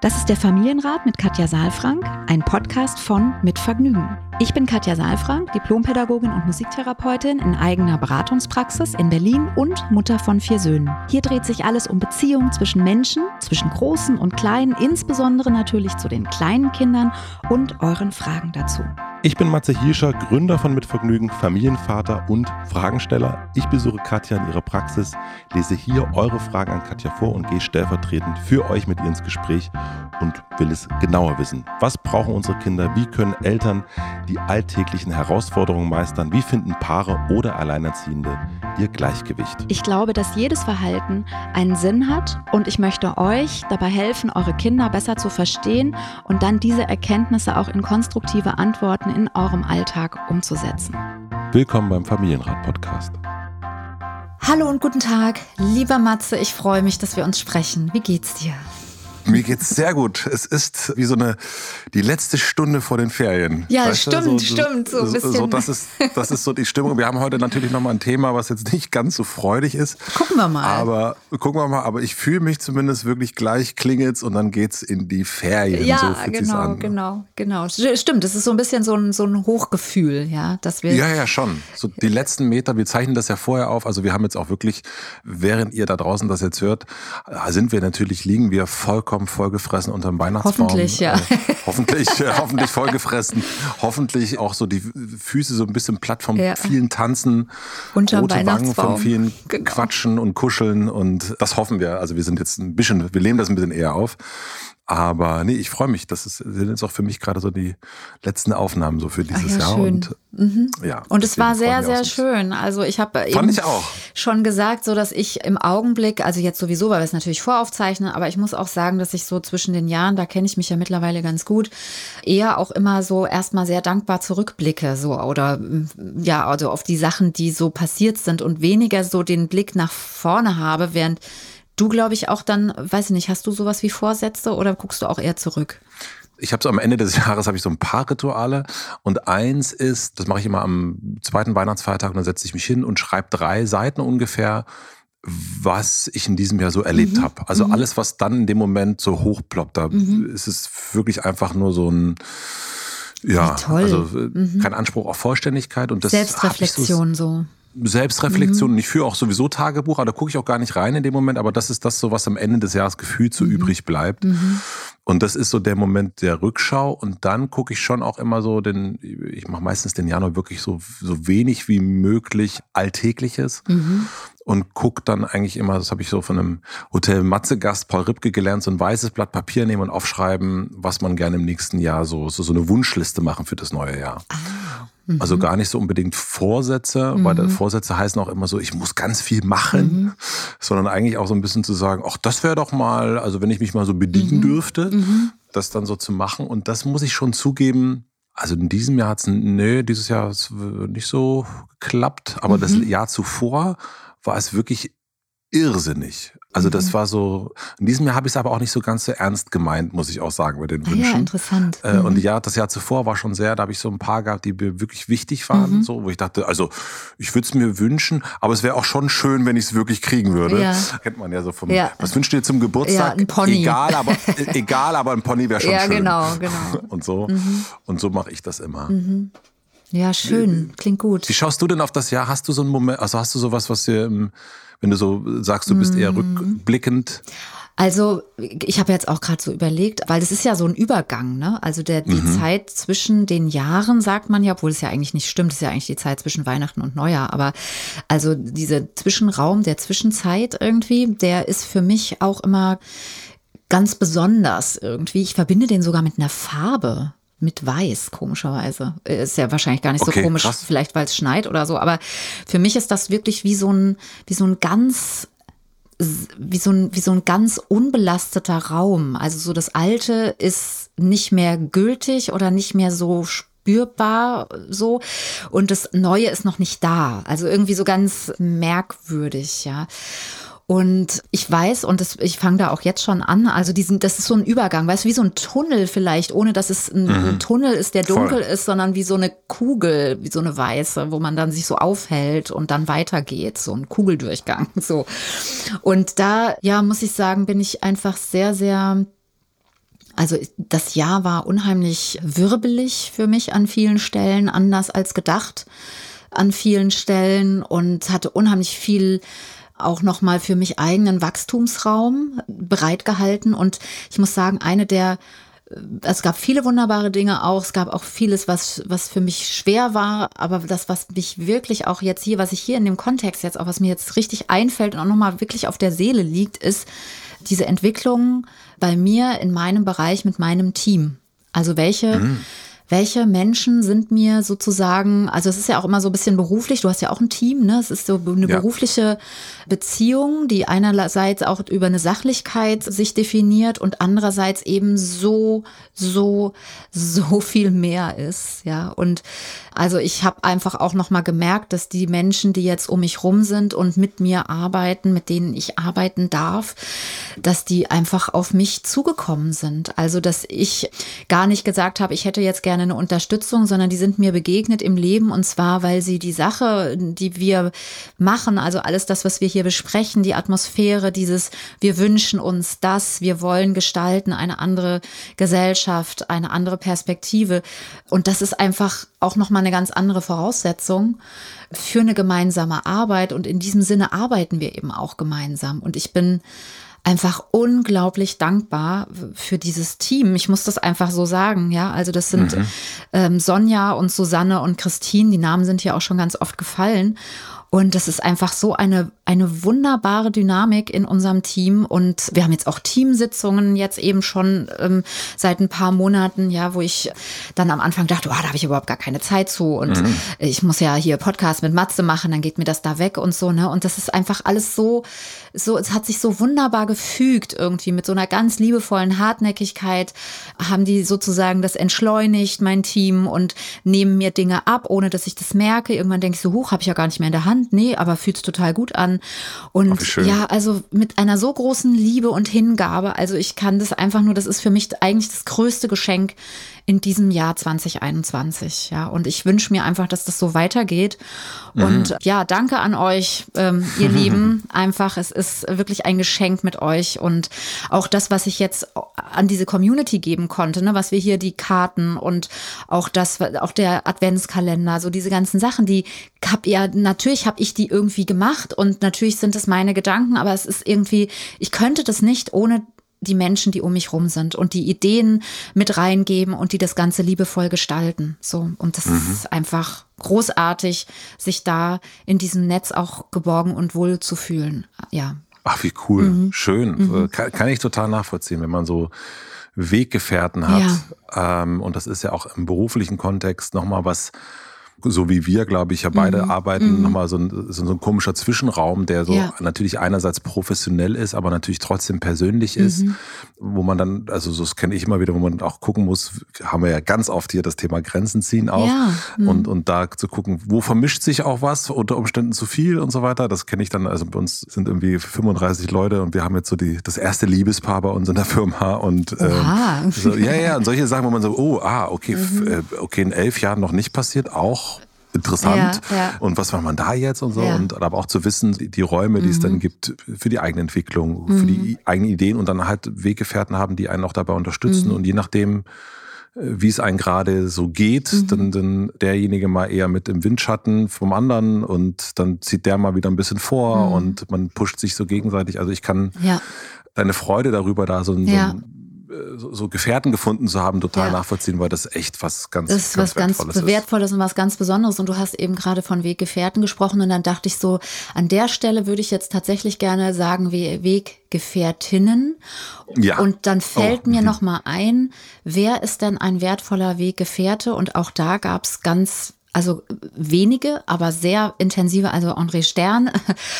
Das ist der Familienrat mit Katja Saalfrank, ein Podcast von Mit Vergnügen. Ich bin Katja Saalfrank, Diplompädagogin und Musiktherapeutin in eigener Beratungspraxis in Berlin und Mutter von vier Söhnen. Hier dreht sich alles um Beziehungen zwischen Menschen, zwischen Großen und Kleinen, insbesondere natürlich zu den kleinen Kindern und euren Fragen dazu. Ich bin Matze Hirscher, Gründer von Mitvergnügen, Familienvater und Fragensteller. Ich besuche Katja in ihrer Praxis, lese hier eure Fragen an Katja vor und gehe stellvertretend für euch mit ihr ins Gespräch und will es genauer wissen. Was brauchen unsere Kinder? Wie können Eltern die alltäglichen Herausforderungen meistern? Wie finden Paare oder Alleinerziehende ihr Gleichgewicht? Ich glaube, dass jedes Verhalten einen Sinn hat und ich möchte euch dabei helfen, eure Kinder besser zu verstehen und dann diese Erkenntnisse auch in konstruktive Antworten in eurem Alltag umzusetzen. Willkommen beim Familienrat-Podcast. Hallo und guten Tag, lieber Matze, ich freue mich, dass wir uns sprechen. Wie geht's dir? Mir geht's sehr gut. Es ist wie so eine die letzte Stunde vor den Ferien. Ja, weißt stimmt, so, stimmt, so ein bisschen. So, das ist das ist so die Stimmung. Wir haben heute natürlich noch mal ein Thema, was jetzt nicht ganz so freudig ist. Gucken wir mal. Aber gucken wir mal. Aber ich fühle mich zumindest wirklich gleich klingelt's und dann geht's in die Ferien. Ja, so genau, genau, genau. Stimmt. Das ist so ein bisschen so ein so ein Hochgefühl, ja, dass wir. Ja, ja, schon. So die letzten Meter. Wir zeichnen das ja vorher auf. Also wir haben jetzt auch wirklich, während ihr da draußen das jetzt hört, sind wir natürlich liegen wir vollkommen vollkommen vollgefressen unterm Weihnachtsbaum. Hoffentlich, ja. Äh, hoffentlich, hoffentlich vollgefressen. Hoffentlich auch so die Füße so ein bisschen platt vom ja. vielen Tanzen. Unterm rote Wangen vom vielen genau. Quatschen und Kuscheln. Und das hoffen wir. Also wir sind jetzt ein bisschen, wir leben das ein bisschen eher auf. Aber nee, ich freue mich. Das ist, sind jetzt auch für mich gerade so die letzten Aufnahmen so für dieses ja, Jahr. Schön. Und mhm. ja. Und es war sehr, sehr schön. Also ich habe eben ich schon gesagt, so dass ich im Augenblick, also jetzt sowieso, weil wir es natürlich voraufzeichnen, aber ich muss auch sagen, dass ich so zwischen den Jahren, da kenne ich mich ja mittlerweile ganz gut, eher auch immer so erstmal sehr dankbar zurückblicke, so oder ja, also auf die Sachen, die so passiert sind und weniger so den Blick nach vorne habe, während Du, glaube ich, auch dann, weiß ich nicht, hast du sowas wie Vorsätze oder guckst du auch eher zurück? Ich habe so am Ende des Jahres habe ich so ein paar Rituale und eins ist, das mache ich immer am zweiten Weihnachtsfeiertag und dann setze ich mich hin und schreibe drei Seiten ungefähr, was ich in diesem Jahr so erlebt mhm. habe. Also mhm. alles, was dann in dem Moment so hochploppt, da mhm. ist es wirklich einfach nur so ein ja, also äh, mhm. kein Anspruch auf Vollständigkeit und das Selbstreflexion so. Selbstreflexion. Mhm. Ich führe auch sowieso Tagebuch, aber da gucke ich auch gar nicht rein in dem Moment. Aber das ist das so, was am Ende des Jahres gefühlt so mhm. übrig bleibt. Mhm. Und das ist so der Moment der Rückschau. Und dann gucke ich schon auch immer so den, ich mache meistens den Januar wirklich so, so wenig wie möglich Alltägliches. Mhm. Und gucke dann eigentlich immer, das habe ich so von einem Hotel Matze-Gast Paul Ripke gelernt, so ein weißes Blatt Papier nehmen und aufschreiben, was man gerne im nächsten Jahr so, so, so eine Wunschliste machen für das neue Jahr. Ah. Also mhm. gar nicht so unbedingt Vorsätze, mhm. weil Vorsätze heißen auch immer so, ich muss ganz viel machen, mhm. sondern eigentlich auch so ein bisschen zu sagen, ach, das wäre doch mal, also wenn ich mich mal so bedienen mhm. dürfte, mhm. das dann so zu machen. Und das muss ich schon zugeben, also in diesem Jahr hat es, nee, dieses Jahr hat es nicht so geklappt, aber das mhm. Jahr zuvor war es wirklich irrsinnig. Also das mhm. war so, in diesem Jahr habe ich es aber auch nicht so ganz so ernst gemeint, muss ich auch sagen, mit den Wünschen. Ja, interessant. Äh, mhm. Und ja, das Jahr zuvor war schon sehr, da habe ich so ein paar gehabt, die mir wirklich wichtig waren, mhm. so, wo ich dachte, also ich würde es mir wünschen, aber es wäre auch schon schön, wenn ich es wirklich kriegen würde. Ja. Kennt man ja so vom, ja. was wünschst du dir zum Geburtstag? Ja, ein Pony. Egal, aber, egal, aber ein Pony wäre schon ja, schön. Ja, genau, genau. Und so, mhm. und so mache ich das immer. Mhm. Ja, schön, klingt gut. Wie schaust du denn auf das Jahr? Hast du so einen Moment, also hast du sowas, was dir im wenn du so sagst, du bist eher mhm. rückblickend? Also ich habe jetzt auch gerade so überlegt, weil das ist ja so ein Übergang, ne? Also der, die mhm. Zeit zwischen den Jahren, sagt man ja, obwohl es ja eigentlich nicht stimmt, es ist ja eigentlich die Zeit zwischen Weihnachten und Neujahr. Aber also dieser Zwischenraum der Zwischenzeit irgendwie, der ist für mich auch immer ganz besonders irgendwie. Ich verbinde den sogar mit einer Farbe mit weiß, komischerweise. Ist ja wahrscheinlich gar nicht okay, so komisch, krass. vielleicht weil es schneit oder so, aber für mich ist das wirklich wie so ein, wie so ein ganz wie so ein, wie so ein ganz unbelasteter Raum. Also so das Alte ist nicht mehr gültig oder nicht mehr so spürbar so und das Neue ist noch nicht da. Also irgendwie so ganz merkwürdig, ja. Und ich weiß, und das, ich fange da auch jetzt schon an, also diesen, das ist so ein Übergang, weißt du, wie so ein Tunnel vielleicht, ohne dass es ein, mhm. ein Tunnel ist, der dunkel Voll. ist, sondern wie so eine Kugel, wie so eine weiße, wo man dann sich so aufhält und dann weitergeht, so ein Kugeldurchgang, so. Und da, ja, muss ich sagen, bin ich einfach sehr, sehr Also das Jahr war unheimlich wirbelig für mich an vielen Stellen, anders als gedacht an vielen Stellen und hatte unheimlich viel auch nochmal für mich eigenen Wachstumsraum bereitgehalten. Und ich muss sagen, eine der es gab viele wunderbare Dinge auch. Es gab auch vieles, was, was für mich schwer war. Aber das, was mich wirklich auch jetzt hier, was ich hier in dem Kontext jetzt auch, was mir jetzt richtig einfällt und auch nochmal wirklich auf der Seele liegt, ist diese Entwicklung bei mir in meinem Bereich mit meinem Team. Also welche, mhm welche Menschen sind mir sozusagen, also es ist ja auch immer so ein bisschen beruflich, du hast ja auch ein Team, ne? Es ist so eine ja. berufliche Beziehung, die einerseits auch über eine Sachlichkeit sich definiert und andererseits eben so, so, so viel mehr ist, ja. Und also ich habe einfach auch nochmal gemerkt, dass die Menschen, die jetzt um mich rum sind und mit mir arbeiten, mit denen ich arbeiten darf, dass die einfach auf mich zugekommen sind. Also dass ich gar nicht gesagt habe, ich hätte jetzt gerne eine Unterstützung, sondern die sind mir begegnet im Leben und zwar, weil sie die Sache, die wir machen, also alles das, was wir hier besprechen, die Atmosphäre, dieses, wir wünschen uns das, wir wollen gestalten, eine andere Gesellschaft, eine andere Perspektive. Und das ist einfach auch nochmal eine ganz andere Voraussetzung für eine gemeinsame Arbeit. Und in diesem Sinne arbeiten wir eben auch gemeinsam. Und ich bin einfach unglaublich dankbar für dieses Team. Ich muss das einfach so sagen, ja. Also das sind mhm. ähm, Sonja und Susanne und Christine, die Namen sind hier auch schon ganz oft gefallen. Und das ist einfach so eine, eine wunderbare Dynamik in unserem Team. Und wir haben jetzt auch Teamsitzungen jetzt eben schon ähm, seit ein paar Monaten, ja, wo ich dann am Anfang dachte, oh, da habe ich überhaupt gar keine Zeit zu. Und mhm. ich muss ja hier Podcast mit Matze machen, dann geht mir das da weg und so, ne? Und das ist einfach alles so, so, es hat sich so wunderbar gefügt irgendwie mit so einer ganz liebevollen Hartnäckigkeit haben die sozusagen das entschleunigt, mein Team, und nehmen mir Dinge ab, ohne dass ich das merke. Irgendwann denke ich so, hoch, habe ich ja gar nicht mehr in der Hand Hand, nee, aber fühlt total gut an. Und Ach, ja, also mit einer so großen Liebe und Hingabe, also ich kann das einfach nur, das ist für mich eigentlich das größte Geschenk in diesem Jahr 2021. Ja, und ich wünsche mir einfach, dass das so weitergeht. Mhm. Und ja, danke an euch, ähm, ihr Lieben. Einfach, es ist wirklich ein Geschenk mit euch und auch das, was ich jetzt an diese Community geben konnte, ne, was wir hier die Karten und auch das, auch der Adventskalender, so diese ganzen Sachen, die hab ja natürlich habe ich die irgendwie gemacht und natürlich sind es meine Gedanken, aber es ist irgendwie, ich könnte das nicht ohne die Menschen, die um mich rum sind und die Ideen mit reingeben und die das Ganze liebevoll gestalten. So. Und das mhm. ist einfach großartig, sich da in diesem Netz auch geborgen und wohl zu fühlen. Ja. Ach, wie cool. Mhm. Schön. Mhm. Kann, kann, ich total nachvollziehen, wenn man so Weggefährten hat. Ja. Ähm, und das ist ja auch im beruflichen Kontext nochmal was, so wie wir, glaube ich, ja beide mhm. arbeiten, mhm. nochmal so ein, so ein komischer Zwischenraum, der so ja. natürlich einerseits professionell ist, aber natürlich trotzdem persönlich ist, mhm. wo man dann, also so das kenne ich immer wieder, wo man auch gucken muss, haben wir ja ganz oft hier das Thema Grenzen ziehen auch ja. Mhm. und, und da zu gucken, wo vermischt sich auch was, unter Umständen zu viel und so weiter. Das kenne ich dann, also bei uns sind irgendwie 35 Leute und wir haben jetzt so die, das erste Liebespaar bei uns in der Firma und ähm, so, ja, ja, und solche Sachen, wo man so, oh, ah, okay, mhm. Äh, okay, in elf Jahren noch nicht passiert, auch interessant. Ja, ja. Und was macht man da jetzt und so? Ja. Und aber auch zu wissen, die Räume, die mhm. es dann mhm. gibt für die eigene Entwicklung, mhm. für die mhm. eigenen Ideen und dann halt Weggefährten haben, die einen auch dabei unterstützen. Mhm. Und je nachdem, äh, wie es einem gerade so geht, mhm. dann, dann derjenige mal eher mit im Windschatten vom anderen und dann zieht der mal wieder ein bisschen vor und man pusht sich so gegenseitig. Also ich kann deine Freude darüber, da so ein, so ein so, so Gefährten gefunden zu haben, total ja. nachvollziehen, weil das echt was ganz, das ist ganz was Wertvolles ganz Wertvolles und was ganz Besonderes. Und du hast eben gerade von Weggefährten gesprochen und dann dachte ich so, an der Stelle würde ich jetzt tatsächlich gerne sagen, Weggefährtinnen. Ja. Und dann fällt oh. mir mhm. noch mal ein, wer ist denn ein wertvoller Weggefährte? Und auch da gab es ganz also wenige, aber sehr intensive, also André Stern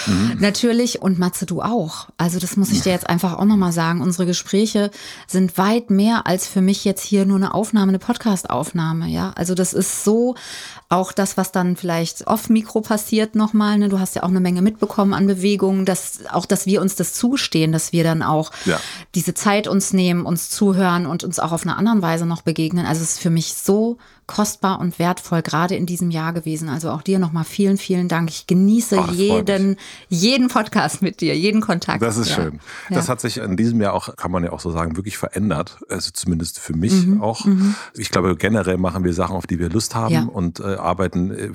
mhm. natürlich und Matze, du auch. Also das muss ich dir jetzt einfach auch nochmal sagen. Unsere Gespräche sind weit mehr als für mich jetzt hier nur eine Aufnahme, eine Podcast-Aufnahme, ja. Also das ist so auch das, was dann vielleicht off-Mikro passiert nochmal. Ne? Du hast ja auch eine Menge mitbekommen an Bewegungen, dass auch, dass wir uns das zustehen, dass wir dann auch ja. diese Zeit uns nehmen, uns zuhören und uns auch auf eine andere Weise noch begegnen. Also es ist für mich so kostbar und wertvoll, gerade in diesem Jahr gewesen. Also auch dir nochmal vielen, vielen Dank. Ich genieße Ach, jeden, jeden Podcast mit dir, jeden Kontakt. Das ist ja. schön. Ja. Das hat sich in diesem Jahr auch, kann man ja auch so sagen, wirklich verändert. Also zumindest für mich mhm. auch. Mhm. Ich glaube, generell machen wir Sachen, auf die wir Lust haben ja. und äh, arbeiten äh,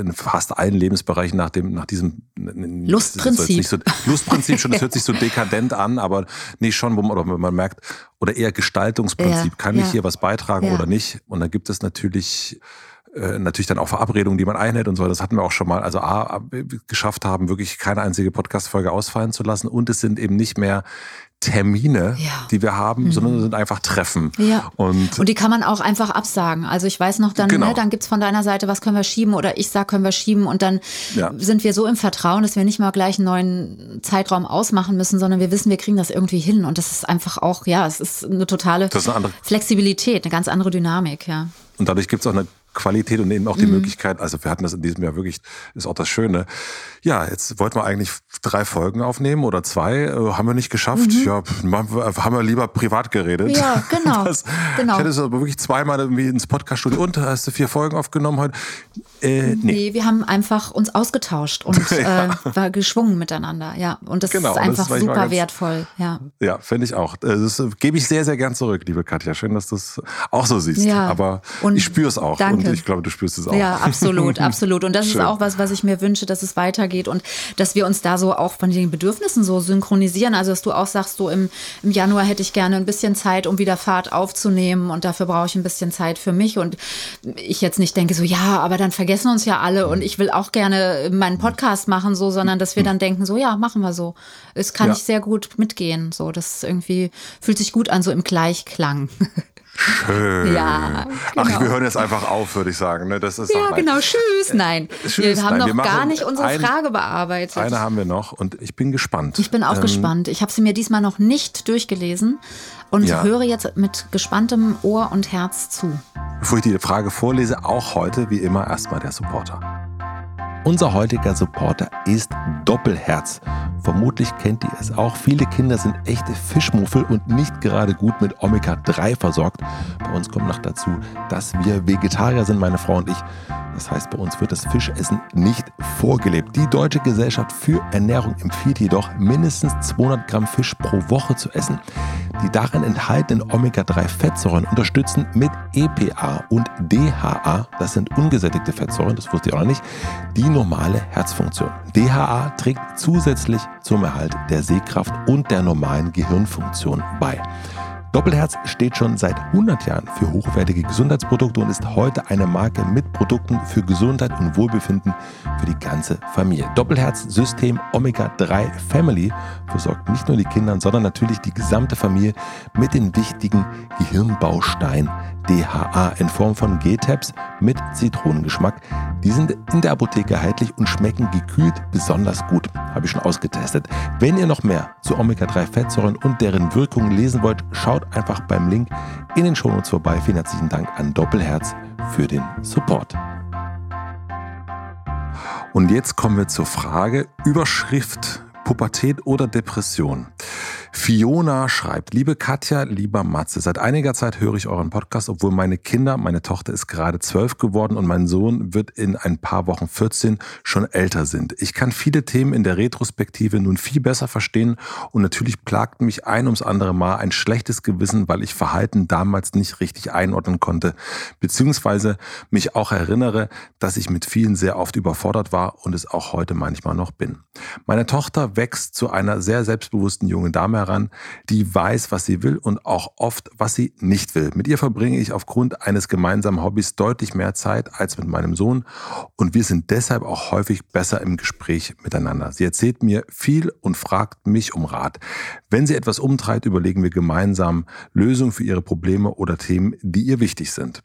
in fast allen Lebensbereichen nach dem, nach diesem Lustprinzip. So, Lustprinzip schon, das hört sich so dekadent an, aber nicht schon, wo man, man merkt, oder eher Gestaltungsprinzip. Kann ich hier was beitragen oder nicht? Und dann gibt es natürlich äh, natürlich dann auch Verabredungen, die man einhält und so. Das hatten wir auch schon mal. Also A, geschafft haben, wirklich keine einzige Podcast-Folge ausfallen zu lassen. Und es sind eben nicht mehr Termine, ja. die wir haben, mhm. sondern sind einfach Treffen. Ja. Und, und die kann man auch einfach absagen. Also ich weiß noch, dann, genau. ne, dann gibt's von deiner Seite, was können wir schieben oder ich sag, können wir schieben und dann ja. sind wir so im Vertrauen, dass wir nicht mal gleich einen neuen Zeitraum ausmachen müssen, sondern wir wissen, wir kriegen das irgendwie hin. Und das ist einfach auch, ja, es ist eine totale ist eine Flexibilität, eine ganz andere Dynamik, ja. Und dadurch gibt's auch eine Qualität und eben auch die mhm. Möglichkeit, also wir hatten das in diesem Jahr wirklich, ist auch das Schöne. Ja, jetzt wollten wir eigentlich drei Folgen aufnehmen oder zwei, äh, haben wir nicht geschafft. Mhm. Ja, haben wir lieber privat geredet. Ja, genau. Das, genau. Ich hätte es aber wirklich zweimal irgendwie ins Podcaststudio und hast du vier Folgen aufgenommen heute? Äh, nee. nee. wir haben einfach uns ausgetauscht und ja. äh, war geschwungen miteinander. Ja, und das genau, ist einfach das super ganz, wertvoll. Ja, ja finde ich auch. Das gebe ich sehr, sehr gern zurück, liebe Katja. Schön, dass du es auch so siehst. Ja. Aber und ich spüre es auch. Danke. Und ich glaube, du spürst es auch. Ja, absolut, absolut. Und das Schön. ist auch was, was ich mir wünsche, dass es weitergeht und dass wir uns da so auch von den Bedürfnissen so synchronisieren. Also, dass du auch sagst, so im, im Januar hätte ich gerne ein bisschen Zeit, um wieder Fahrt aufzunehmen und dafür brauche ich ein bisschen Zeit für mich. Und ich jetzt nicht denke so, ja, aber dann vergessen uns ja alle und ich will auch gerne meinen Podcast machen, so, sondern dass wir dann denken, so, ja, machen wir so. Es kann ja. ich sehr gut mitgehen. So, das irgendwie fühlt sich gut an, so im Gleichklang. Schön. Ja, genau. Ach, wir hören jetzt einfach auf, würde ich sagen. Ne? Das ist ja, genau. Tschüss. Nein, Tschüss. wir haben Nein, noch wir gar nicht unsere ein, Frage bearbeitet. Eine haben wir noch und ich bin gespannt. Ich bin auch ähm, gespannt. Ich habe sie mir diesmal noch nicht durchgelesen und ja. höre jetzt mit gespanntem Ohr und Herz zu. Bevor ich die Frage vorlese, auch heute wie immer erstmal der Supporter. Unser heutiger Supporter ist Doppelherz. Vermutlich kennt ihr es auch. Viele Kinder sind echte Fischmuffel und nicht gerade gut mit Omega-3 versorgt. Bei uns kommt noch dazu, dass wir Vegetarier sind, meine Frau und ich. Das heißt, bei uns wird das Fischessen nicht vorgelebt. Die Deutsche Gesellschaft für Ernährung empfiehlt jedoch, mindestens 200 Gramm Fisch pro Woche zu essen. Die darin enthaltenen Omega-3-Fettsäuren unterstützen mit EPA und DHA, das sind ungesättigte Fettsäuren, das wusste ich auch noch nicht, die normale Herzfunktion. DHA trägt zusätzlich zum Erhalt der Sehkraft und der normalen Gehirnfunktion bei. Doppelherz steht schon seit 100 Jahren für hochwertige Gesundheitsprodukte und ist heute eine Marke mit Produkten für Gesundheit und Wohlbefinden für die ganze Familie. Doppelherz System Omega 3 Family versorgt nicht nur die Kinder, sondern natürlich die gesamte Familie mit den wichtigen Gehirnbausteinen DHA in Form von G-Tabs mit Zitronengeschmack. Die sind in der Apotheke erhältlich und schmecken gekühlt besonders gut. Habe ich schon ausgetestet. Wenn ihr noch mehr zu Omega-3-Fettsäuren und deren Wirkungen lesen wollt, schaut einfach beim Link in den Shownotes vorbei. Vielen herzlichen Dank an Doppelherz für den Support. Und jetzt kommen wir zur Frage Überschrift Pubertät oder Depression. Fiona schreibt, liebe Katja, lieber Matze, seit einiger Zeit höre ich euren Podcast, obwohl meine Kinder, meine Tochter ist gerade zwölf geworden und mein Sohn wird in ein paar Wochen 14 schon älter sind. Ich kann viele Themen in der Retrospektive nun viel besser verstehen und natürlich plagt mich ein ums andere Mal ein schlechtes Gewissen, weil ich Verhalten damals nicht richtig einordnen konnte, beziehungsweise mich auch erinnere, dass ich mit vielen sehr oft überfordert war und es auch heute manchmal noch bin. Meine Tochter wächst zu einer sehr selbstbewussten jungen Dame heran, die weiß, was sie will und auch oft, was sie nicht will. Mit ihr verbringe ich aufgrund eines gemeinsamen Hobbys deutlich mehr Zeit als mit meinem Sohn und wir sind deshalb auch häufig besser im Gespräch miteinander. Sie erzählt mir viel und fragt mich um Rat. Wenn sie etwas umtreibt, überlegen wir gemeinsam Lösungen für ihre Probleme oder Themen, die ihr wichtig sind.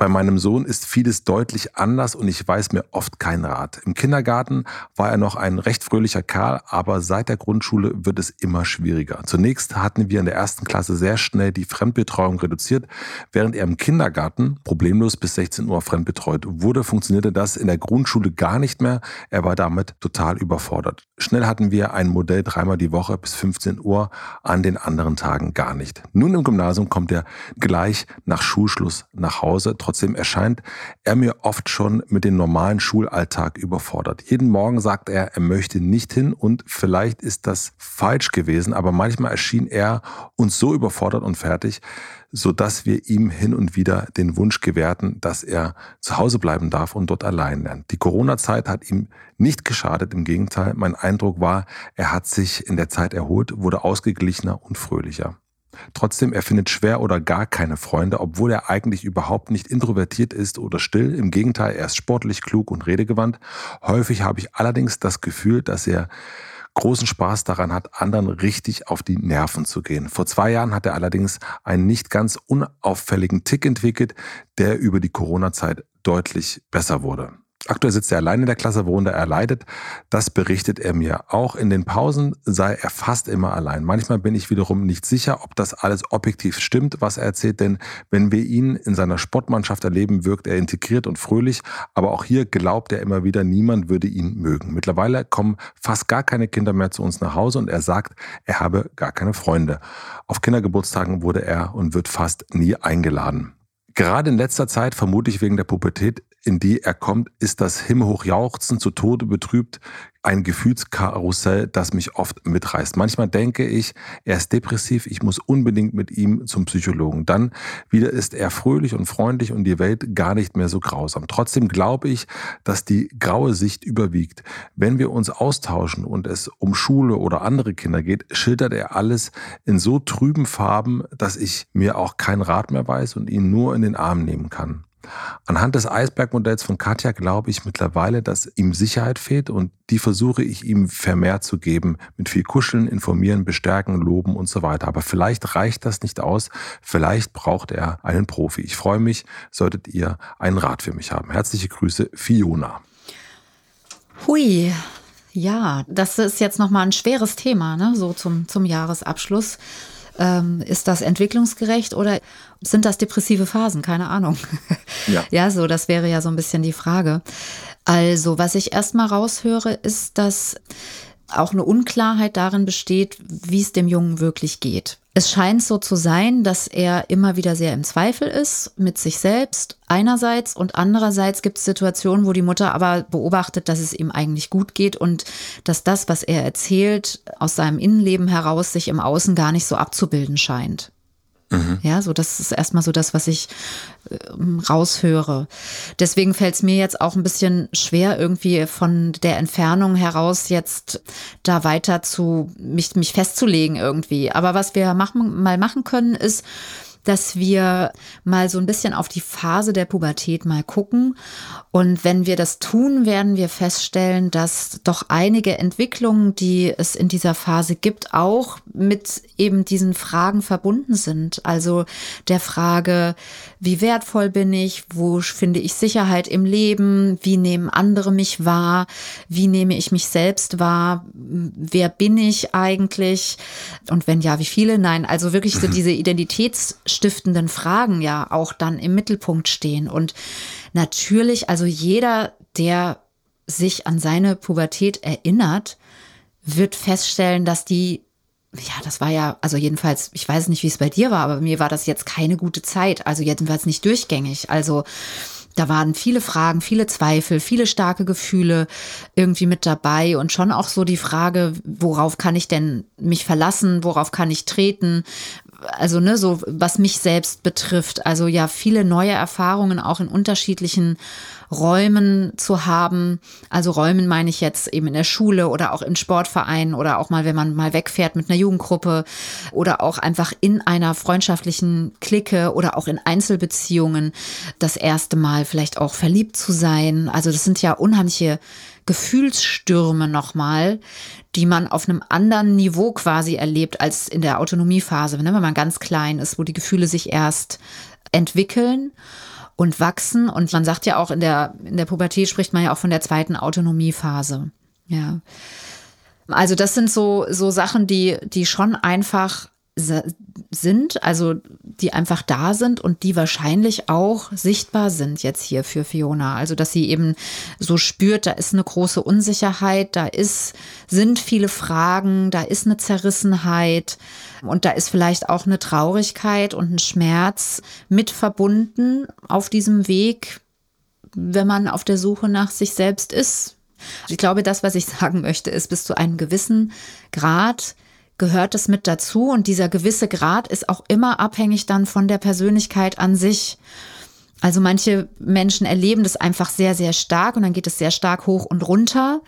Bei meinem Sohn ist vieles deutlich anders und ich weiß mir oft keinen Rat. Im Kindergarten war er noch ein recht fröhlicher Kerl, aber seit der Grundschule wird es immer schwieriger. Zunächst hatten wir in der ersten Klasse sehr schnell die Fremdbetreuung reduziert. Während er im Kindergarten problemlos bis 16 Uhr fremdbetreut wurde, funktionierte das in der Grundschule gar nicht mehr. Er war damit total überfordert. Schnell hatten wir ein Modell dreimal die Woche bis 15 Uhr, an den anderen Tagen gar nicht. Nun im Gymnasium kommt er gleich nach Schulschluss nach Hause Hause. Trotzdem erscheint er mir oft schon mit dem normalen Schulalltag überfordert. Jeden Morgen sagt er, er möchte nicht hin und vielleicht ist das falsch gewesen, aber manchmal erschien er uns so überfordert und fertig, so dass wir ihm hin und wieder den Wunsch gewährten, dass er zu Hause bleiben darf und dort allein lernt. Die Corona-Zeit hat ihm nicht geschadet, im Gegenteil. Mein Eindruck war, er hat sich in der Zeit erholt, wurde ausgeglichener und fröhlicher. Trotzdem, er findet schwer oder gar keine Freunde, obwohl er eigentlich überhaupt nicht introvertiert ist oder still. Im Gegenteil, er ist sportlich, klug und redegewandt. Häufig habe ich allerdings das Gefühl, dass er großen Spaß daran hat, anderen richtig auf die Nerven zu gehen. Vor zwei Jahren hat er allerdings einen nicht ganz unauffälligen Tick entwickelt, der über die Corona-Zeit deutlich besser wurde. Aktuell sitzt er allein in der Klasse, worunter er leidet. Das berichtet er mir. Auch in den Pausen sei er fast immer allein. Manchmal bin ich wiederum nicht sicher, ob das alles objektiv stimmt, was er erzählt, denn wenn wir ihn in seiner Sportmannschaft erleben, wirkt er integriert und fröhlich. Aber auch hier glaubt er immer wieder, niemand würde ihn mögen. Mittlerweile kommen fast gar keine Kinder mehr zu uns nach Hause und er sagt, er habe gar keine Freunde. Auf Kindergeburtstagen wurde er und wird fast nie eingeladen. Gerade in letzter Zeit, vermutlich wegen der Pubertät, in die er kommt, ist das himmelhoch jauchzen, zu Tode betrübt, ein Gefühlskarussell, das mich oft mitreißt. Manchmal denke ich, er ist depressiv, ich muss unbedingt mit ihm zum Psychologen. Dann wieder ist er fröhlich und freundlich und die Welt gar nicht mehr so grausam. Trotzdem glaube ich, dass die graue Sicht überwiegt. Wenn wir uns austauschen und es um Schule oder andere Kinder geht, schildert er alles in so trüben Farben, dass ich mir auch keinen Rat mehr weiß und ihn nur in den Arm nehmen kann. Anhand des Eisbergmodells von Katja glaube ich mittlerweile, dass ihm Sicherheit fehlt und die versuche ich ihm vermehrt zu geben. Mit viel Kuscheln, informieren, bestärken, loben und so weiter. Aber vielleicht reicht das nicht aus. Vielleicht braucht er einen Profi. Ich freue mich, solltet ihr einen Rat für mich haben. Herzliche Grüße, Fiona. Hui. Ja, das ist jetzt nochmal ein schweres Thema, ne? so zum, zum Jahresabschluss. Ähm, ist das entwicklungsgerecht oder sind das depressive Phasen? Keine Ahnung. Ja. ja, so, das wäre ja so ein bisschen die Frage. Also, was ich erstmal raushöre, ist, dass auch eine Unklarheit darin besteht, wie es dem Jungen wirklich geht. Es scheint so zu sein, dass er immer wieder sehr im Zweifel ist mit sich selbst einerseits und andererseits gibt es Situationen, wo die Mutter aber beobachtet, dass es ihm eigentlich gut geht und dass das, was er erzählt, aus seinem Innenleben heraus sich im Außen gar nicht so abzubilden scheint. Mhm. Ja, so das ist erstmal so das, was ich äh, raushöre. Deswegen fällt es mir jetzt auch ein bisschen schwer, irgendwie von der Entfernung heraus jetzt da weiter zu mich, mich festzulegen irgendwie. Aber was wir machen, mal machen können, ist, dass wir mal so ein bisschen auf die Phase der Pubertät mal gucken. Und wenn wir das tun, werden wir feststellen, dass doch einige Entwicklungen, die es in dieser Phase gibt, auch mit eben diesen Fragen verbunden sind. Also der Frage, wie wertvoll bin ich? Wo finde ich Sicherheit im Leben? Wie nehmen andere mich wahr? Wie nehme ich mich selbst wahr? Wer bin ich eigentlich? Und wenn ja, wie viele? Nein, also wirklich so diese Identitäts stiftenden Fragen ja auch dann im Mittelpunkt stehen. Und natürlich, also jeder, der sich an seine Pubertät erinnert, wird feststellen, dass die, ja, das war ja, also jedenfalls, ich weiß nicht, wie es bei dir war, aber mir war das jetzt keine gute Zeit. Also jedenfalls nicht durchgängig. Also da waren viele Fragen, viele Zweifel, viele starke Gefühle irgendwie mit dabei und schon auch so die Frage, worauf kann ich denn mich verlassen, worauf kann ich treten, also ne, so was mich selbst betrifft, also ja viele neue Erfahrungen auch in unterschiedlichen Räumen zu haben. Also Räumen meine ich jetzt eben in der Schule oder auch in Sportvereinen oder auch mal, wenn man mal wegfährt mit einer Jugendgruppe oder auch einfach in einer freundschaftlichen Clique oder auch in Einzelbeziehungen das erste Mal vielleicht auch verliebt zu sein. Also das sind ja unheimliche Gefühlsstürme nochmal, die man auf einem anderen Niveau quasi erlebt als in der Autonomiephase, ne? wenn man ganz klein ist, wo die Gefühle sich erst entwickeln und wachsen. Und man sagt ja auch in der, in der Pubertät spricht man ja auch von der zweiten Autonomiephase. Ja. Also das sind so, so Sachen, die, die schon einfach sind, also die einfach da sind und die wahrscheinlich auch sichtbar sind jetzt hier für Fiona. Also, dass sie eben so spürt, da ist eine große Unsicherheit, da ist, sind viele Fragen, da ist eine Zerrissenheit und da ist vielleicht auch eine Traurigkeit und ein Schmerz mit verbunden auf diesem Weg, wenn man auf der Suche nach sich selbst ist. Ich glaube, das, was ich sagen möchte, ist, bis zu einem gewissen Grad gehört es mit dazu und dieser gewisse Grad ist auch immer abhängig dann von der Persönlichkeit an sich. Also manche Menschen erleben das einfach sehr, sehr stark und dann geht es sehr stark hoch und runter.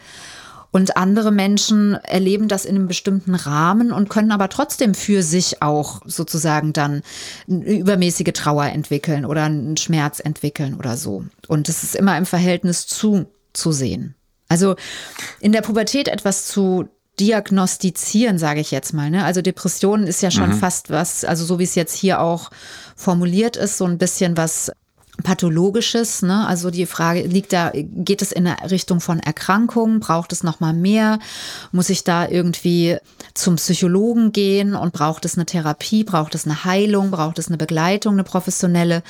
Und andere Menschen erleben das in einem bestimmten Rahmen und können aber trotzdem für sich auch sozusagen dann eine übermäßige Trauer entwickeln oder einen Schmerz entwickeln oder so. Und es ist immer im Verhältnis zu, zu sehen. Also in der Pubertät etwas zu diagnostizieren, sage ich jetzt mal. Ne? Also Depressionen ist ja schon mhm. fast was, also so wie es jetzt hier auch formuliert ist, so ein bisschen was Pathologisches. Ne? Also die Frage liegt da, geht es in der Richtung von Erkrankungen? Braucht es noch mal mehr? Muss ich da irgendwie zum Psychologen gehen und braucht es eine Therapie? Braucht es eine Heilung? Braucht es eine Begleitung, eine professionelle?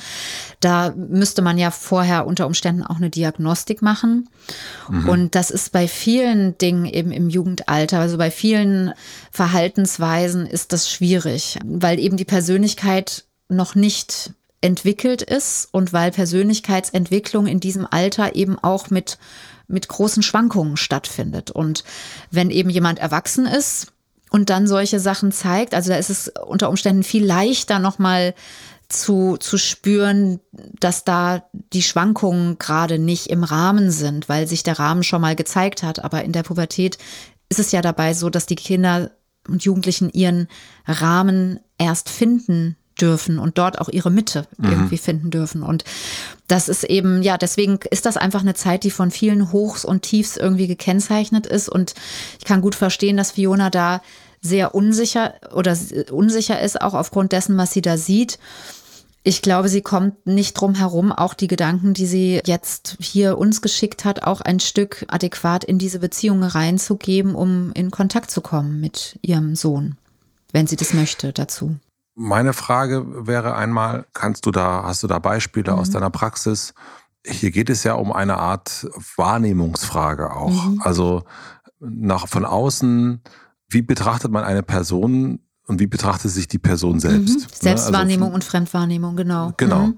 Da müsste man ja vorher unter Umständen auch eine Diagnostik machen. Mhm. Und das ist bei vielen Dingen eben im Jugendalter, also bei vielen Verhaltensweisen ist das schwierig, weil eben die Persönlichkeit noch nicht entwickelt ist und weil Persönlichkeitsentwicklung in diesem Alter eben auch mit, mit großen Schwankungen stattfindet. Und wenn eben jemand erwachsen ist und dann solche Sachen zeigt, also da ist es unter Umständen viel leichter nochmal zu, zu spüren, dass da die Schwankungen gerade nicht im Rahmen sind, weil sich der Rahmen schon mal gezeigt hat. Aber in der Pubertät ist es ja dabei so, dass die Kinder und Jugendlichen ihren Rahmen erst finden dürfen und dort auch ihre Mitte mhm. irgendwie finden dürfen. Und das ist eben, ja, deswegen ist das einfach eine Zeit, die von vielen Hochs und Tiefs irgendwie gekennzeichnet ist. Und ich kann gut verstehen, dass Fiona da sehr unsicher oder unsicher ist, auch aufgrund dessen, was sie da sieht. Ich glaube, sie kommt nicht drum herum, auch die Gedanken, die sie jetzt hier uns geschickt hat, auch ein Stück adäquat in diese Beziehung reinzugeben, um in Kontakt zu kommen mit ihrem Sohn, wenn sie das möchte dazu. Meine Frage wäre einmal, kannst du da, hast du da Beispiele mhm. aus deiner Praxis? Hier geht es ja um eine Art Wahrnehmungsfrage auch. Mhm. Also nach, von außen, wie betrachtet man eine Person und wie betrachtet sich die Person selbst? Mhm. Selbstwahrnehmung ne? also, und Fremdwahrnehmung, genau. Genau.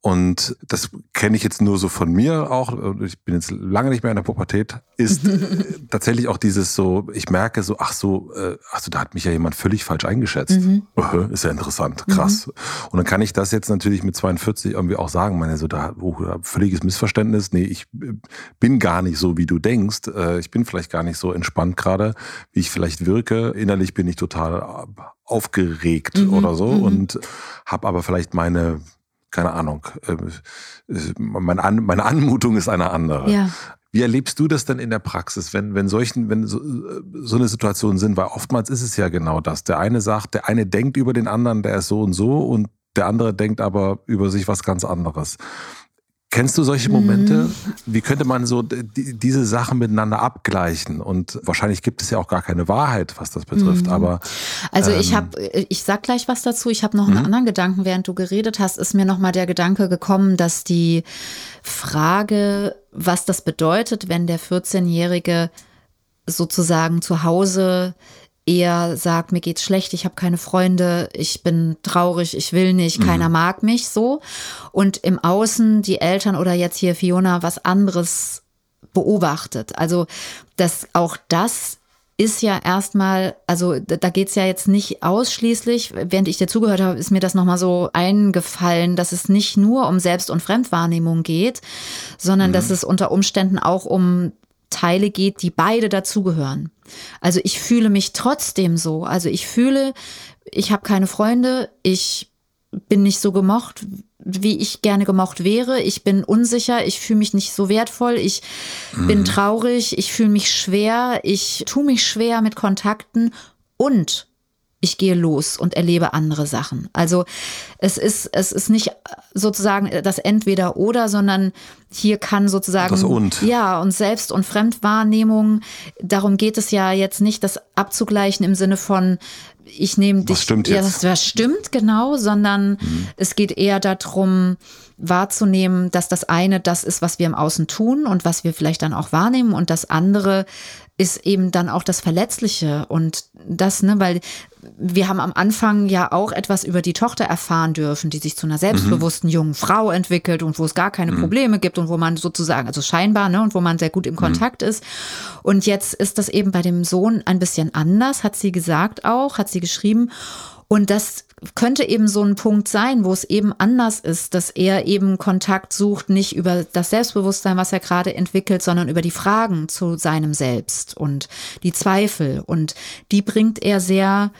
Und das kenne ich jetzt nur so von mir auch. Ich bin jetzt lange nicht mehr in der Pubertät. Ist tatsächlich auch dieses so, ich merke so, ach so, äh, ach so, da hat mich ja jemand völlig falsch eingeschätzt. Mhm. ist ja interessant, krass. Mhm. Und dann kann ich das jetzt natürlich mit 42 irgendwie auch sagen, meine so, da, oh, völliges Missverständnis. Nee, ich äh, bin gar nicht so, wie du denkst. Äh, ich bin vielleicht gar nicht so entspannt gerade, wie ich vielleicht wirke. Innerlich bin ich total aufgeregt mhm. oder so mhm. und habe aber vielleicht meine keine Ahnung, äh, meine, An meine Anmutung ist eine andere. Ja. Wie erlebst du das denn in der Praxis, wenn, wenn solchen, wenn so, so eine Situation sind? Weil oftmals ist es ja genau das. Der eine sagt, der eine denkt über den anderen, der ist so und so und der andere denkt aber über sich was ganz anderes. Kennst du solche Momente? Mhm. Wie könnte man so die, diese Sachen miteinander abgleichen? Und wahrscheinlich gibt es ja auch gar keine Wahrheit, was das betrifft. Mhm. Aber also ähm, ich habe, ich sag gleich was dazu. Ich habe noch einen mhm. anderen Gedanken, während du geredet hast, ist mir noch mal der Gedanke gekommen, dass die Frage, was das bedeutet, wenn der 14-Jährige sozusagen zu Hause eher sagt, mir geht's schlecht, ich habe keine Freunde, ich bin traurig, ich will nicht, keiner mhm. mag mich so. Und im Außen die Eltern oder jetzt hier Fiona was anderes beobachtet. Also dass auch das ist ja erstmal, also da geht's ja jetzt nicht ausschließlich, während ich dir zugehört habe, ist mir das nochmal so eingefallen, dass es nicht nur um Selbst- und Fremdwahrnehmung geht, sondern mhm. dass es unter Umständen auch um Teile geht, die beide dazugehören. Also ich fühle mich trotzdem so. Also ich fühle, ich habe keine Freunde, ich bin nicht so gemocht, wie ich gerne gemocht wäre. Ich bin unsicher, ich fühle mich nicht so wertvoll, ich mhm. bin traurig, ich fühle mich schwer, ich tue mich schwer mit Kontakten und ich gehe los und erlebe andere Sachen. Also es ist, es ist nicht sozusagen das Entweder oder, sondern hier kann sozusagen. Das und. Ja, und Selbst- und Fremdwahrnehmung, darum geht es ja jetzt nicht, das abzugleichen im Sinne von, ich nehme dich. Was stimmt jetzt? Ja, das, stimmt, genau, sondern mhm. es geht eher darum, wahrzunehmen, dass das eine das ist, was wir im Außen tun und was wir vielleicht dann auch wahrnehmen und das andere ist eben dann auch das Verletzliche und das, ne, weil wir haben am Anfang ja auch etwas über die Tochter erfahren dürfen, die sich zu einer selbstbewussten jungen Frau entwickelt und wo es gar keine mhm. Probleme gibt und wo man sozusagen, also scheinbar, ne, und wo man sehr gut im mhm. Kontakt ist. Und jetzt ist das eben bei dem Sohn ein bisschen anders, hat sie gesagt auch, hat sie geschrieben. Und das könnte eben so ein Punkt sein, wo es eben anders ist, dass er eben Kontakt sucht, nicht über das Selbstbewusstsein, was er gerade entwickelt, sondern über die Fragen zu seinem Selbst und die Zweifel. Und die bringt er sehr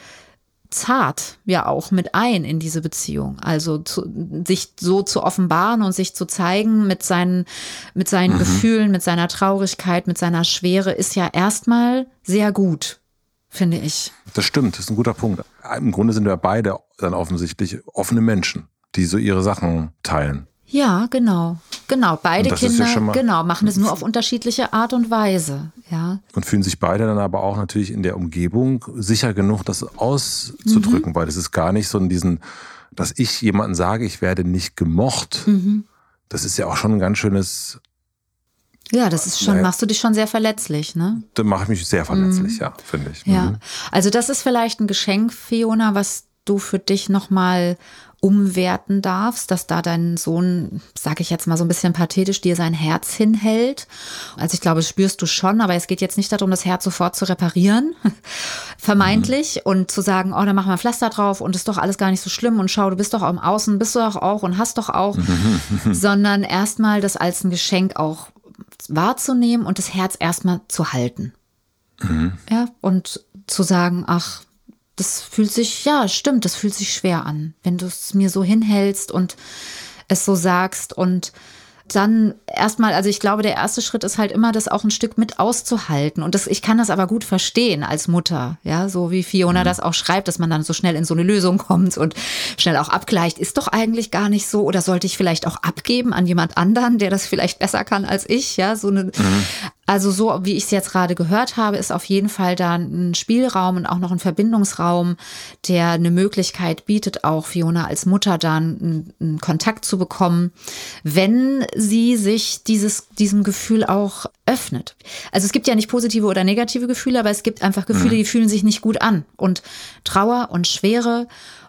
zart ja auch mit ein in diese Beziehung. Also zu, sich so zu offenbaren und sich zu zeigen mit seinen, mit seinen mhm. Gefühlen, mit seiner Traurigkeit, mit seiner Schwere ist ja erstmal sehr gut finde ich. Das stimmt, das ist ein guter Punkt. Im Grunde sind wir beide dann offensichtlich offene Menschen, die so ihre Sachen teilen. Ja, genau. Genau, beide Kinder ja genau, machen es nur auf unterschiedliche Art und Weise, ja. Und fühlen sich beide dann aber auch natürlich in der Umgebung sicher genug, das auszudrücken, mhm. weil das ist gar nicht so in diesen, dass ich jemanden sage, ich werde nicht gemocht. Mhm. Das ist ja auch schon ein ganz schönes ja, das ist schon, naja. machst du dich schon sehr verletzlich, ne? Da mache ich mich sehr verletzlich, mhm. ja, finde ich. Ja. Mhm. Also das ist vielleicht ein Geschenk, Fiona, was du für dich nochmal umwerten darfst, dass da dein Sohn, sage ich jetzt mal so ein bisschen pathetisch, dir sein Herz hinhält. Also ich glaube, das spürst du schon, aber es geht jetzt nicht darum, das Herz sofort zu reparieren, vermeintlich, mhm. und zu sagen, oh, dann machen wir Pflaster drauf und ist doch alles gar nicht so schlimm und schau, du bist doch am Außen, bist du doch auch und hast doch auch, sondern erstmal das als ein Geschenk auch wahrzunehmen und das Herz erstmal zu halten. Mhm. Ja, und zu sagen, ach, das fühlt sich, ja, stimmt, das fühlt sich schwer an, wenn du es mir so hinhältst und es so sagst und dann erstmal, also ich glaube, der erste Schritt ist halt immer, das auch ein Stück mit auszuhalten. Und das, ich kann das aber gut verstehen als Mutter, ja, so wie Fiona mhm. das auch schreibt, dass man dann so schnell in so eine Lösung kommt und schnell auch abgleicht, ist doch eigentlich gar nicht so oder sollte ich vielleicht auch abgeben an jemand anderen, der das vielleicht besser kann als ich, ja, so eine, mhm. Also so, wie ich es jetzt gerade gehört habe, ist auf jeden Fall da ein Spielraum und auch noch ein Verbindungsraum, der eine Möglichkeit bietet, auch Fiona als Mutter dann einen, Kontakt zu bekommen, wenn sie sich dieses, diesem Gefühl auch öffnet. Also es gibt ja nicht positive oder negative Gefühle, aber es gibt einfach Gefühle, mhm. die fühlen sich nicht gut an. Und Trauer und Schwere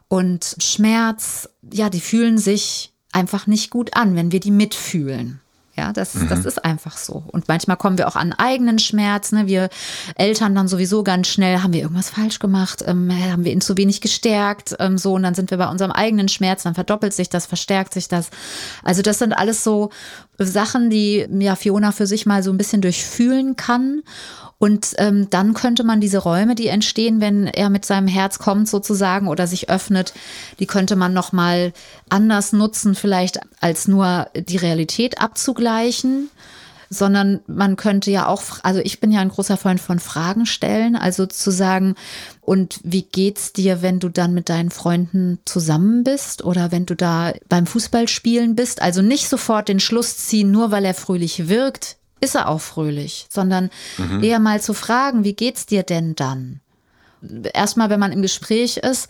und Schmerz, ja, die fühlen sich einfach nicht gut an, wenn wir die mitfühlen. Ja, das, mhm. das ist einfach so. Und manchmal kommen wir auch an eigenen Schmerz. Ne? Wir Eltern dann sowieso ganz schnell, haben wir irgendwas falsch gemacht? Ähm, haben wir ihn zu wenig gestärkt? Ähm, so, und dann sind wir bei unserem eigenen Schmerz, dann verdoppelt sich das, verstärkt sich das. Also das sind alles so Sachen, die ja Fiona für sich mal so ein bisschen durchfühlen kann. Und ähm, dann könnte man diese Räume, die entstehen, wenn er mit seinem Herz kommt sozusagen oder sich öffnet, die könnte man noch mal anders nutzen, vielleicht als nur die Realität abzugleichen sondern man könnte ja auch, also ich bin ja ein großer Freund von Fragen stellen, also zu sagen, und wie geht's dir, wenn du dann mit deinen Freunden zusammen bist oder wenn du da beim Fußballspielen bist? Also nicht sofort den Schluss ziehen, nur weil er fröhlich wirkt, ist er auch fröhlich, sondern mhm. eher mal zu fragen, wie geht's dir denn dann? Erstmal, wenn man im Gespräch ist,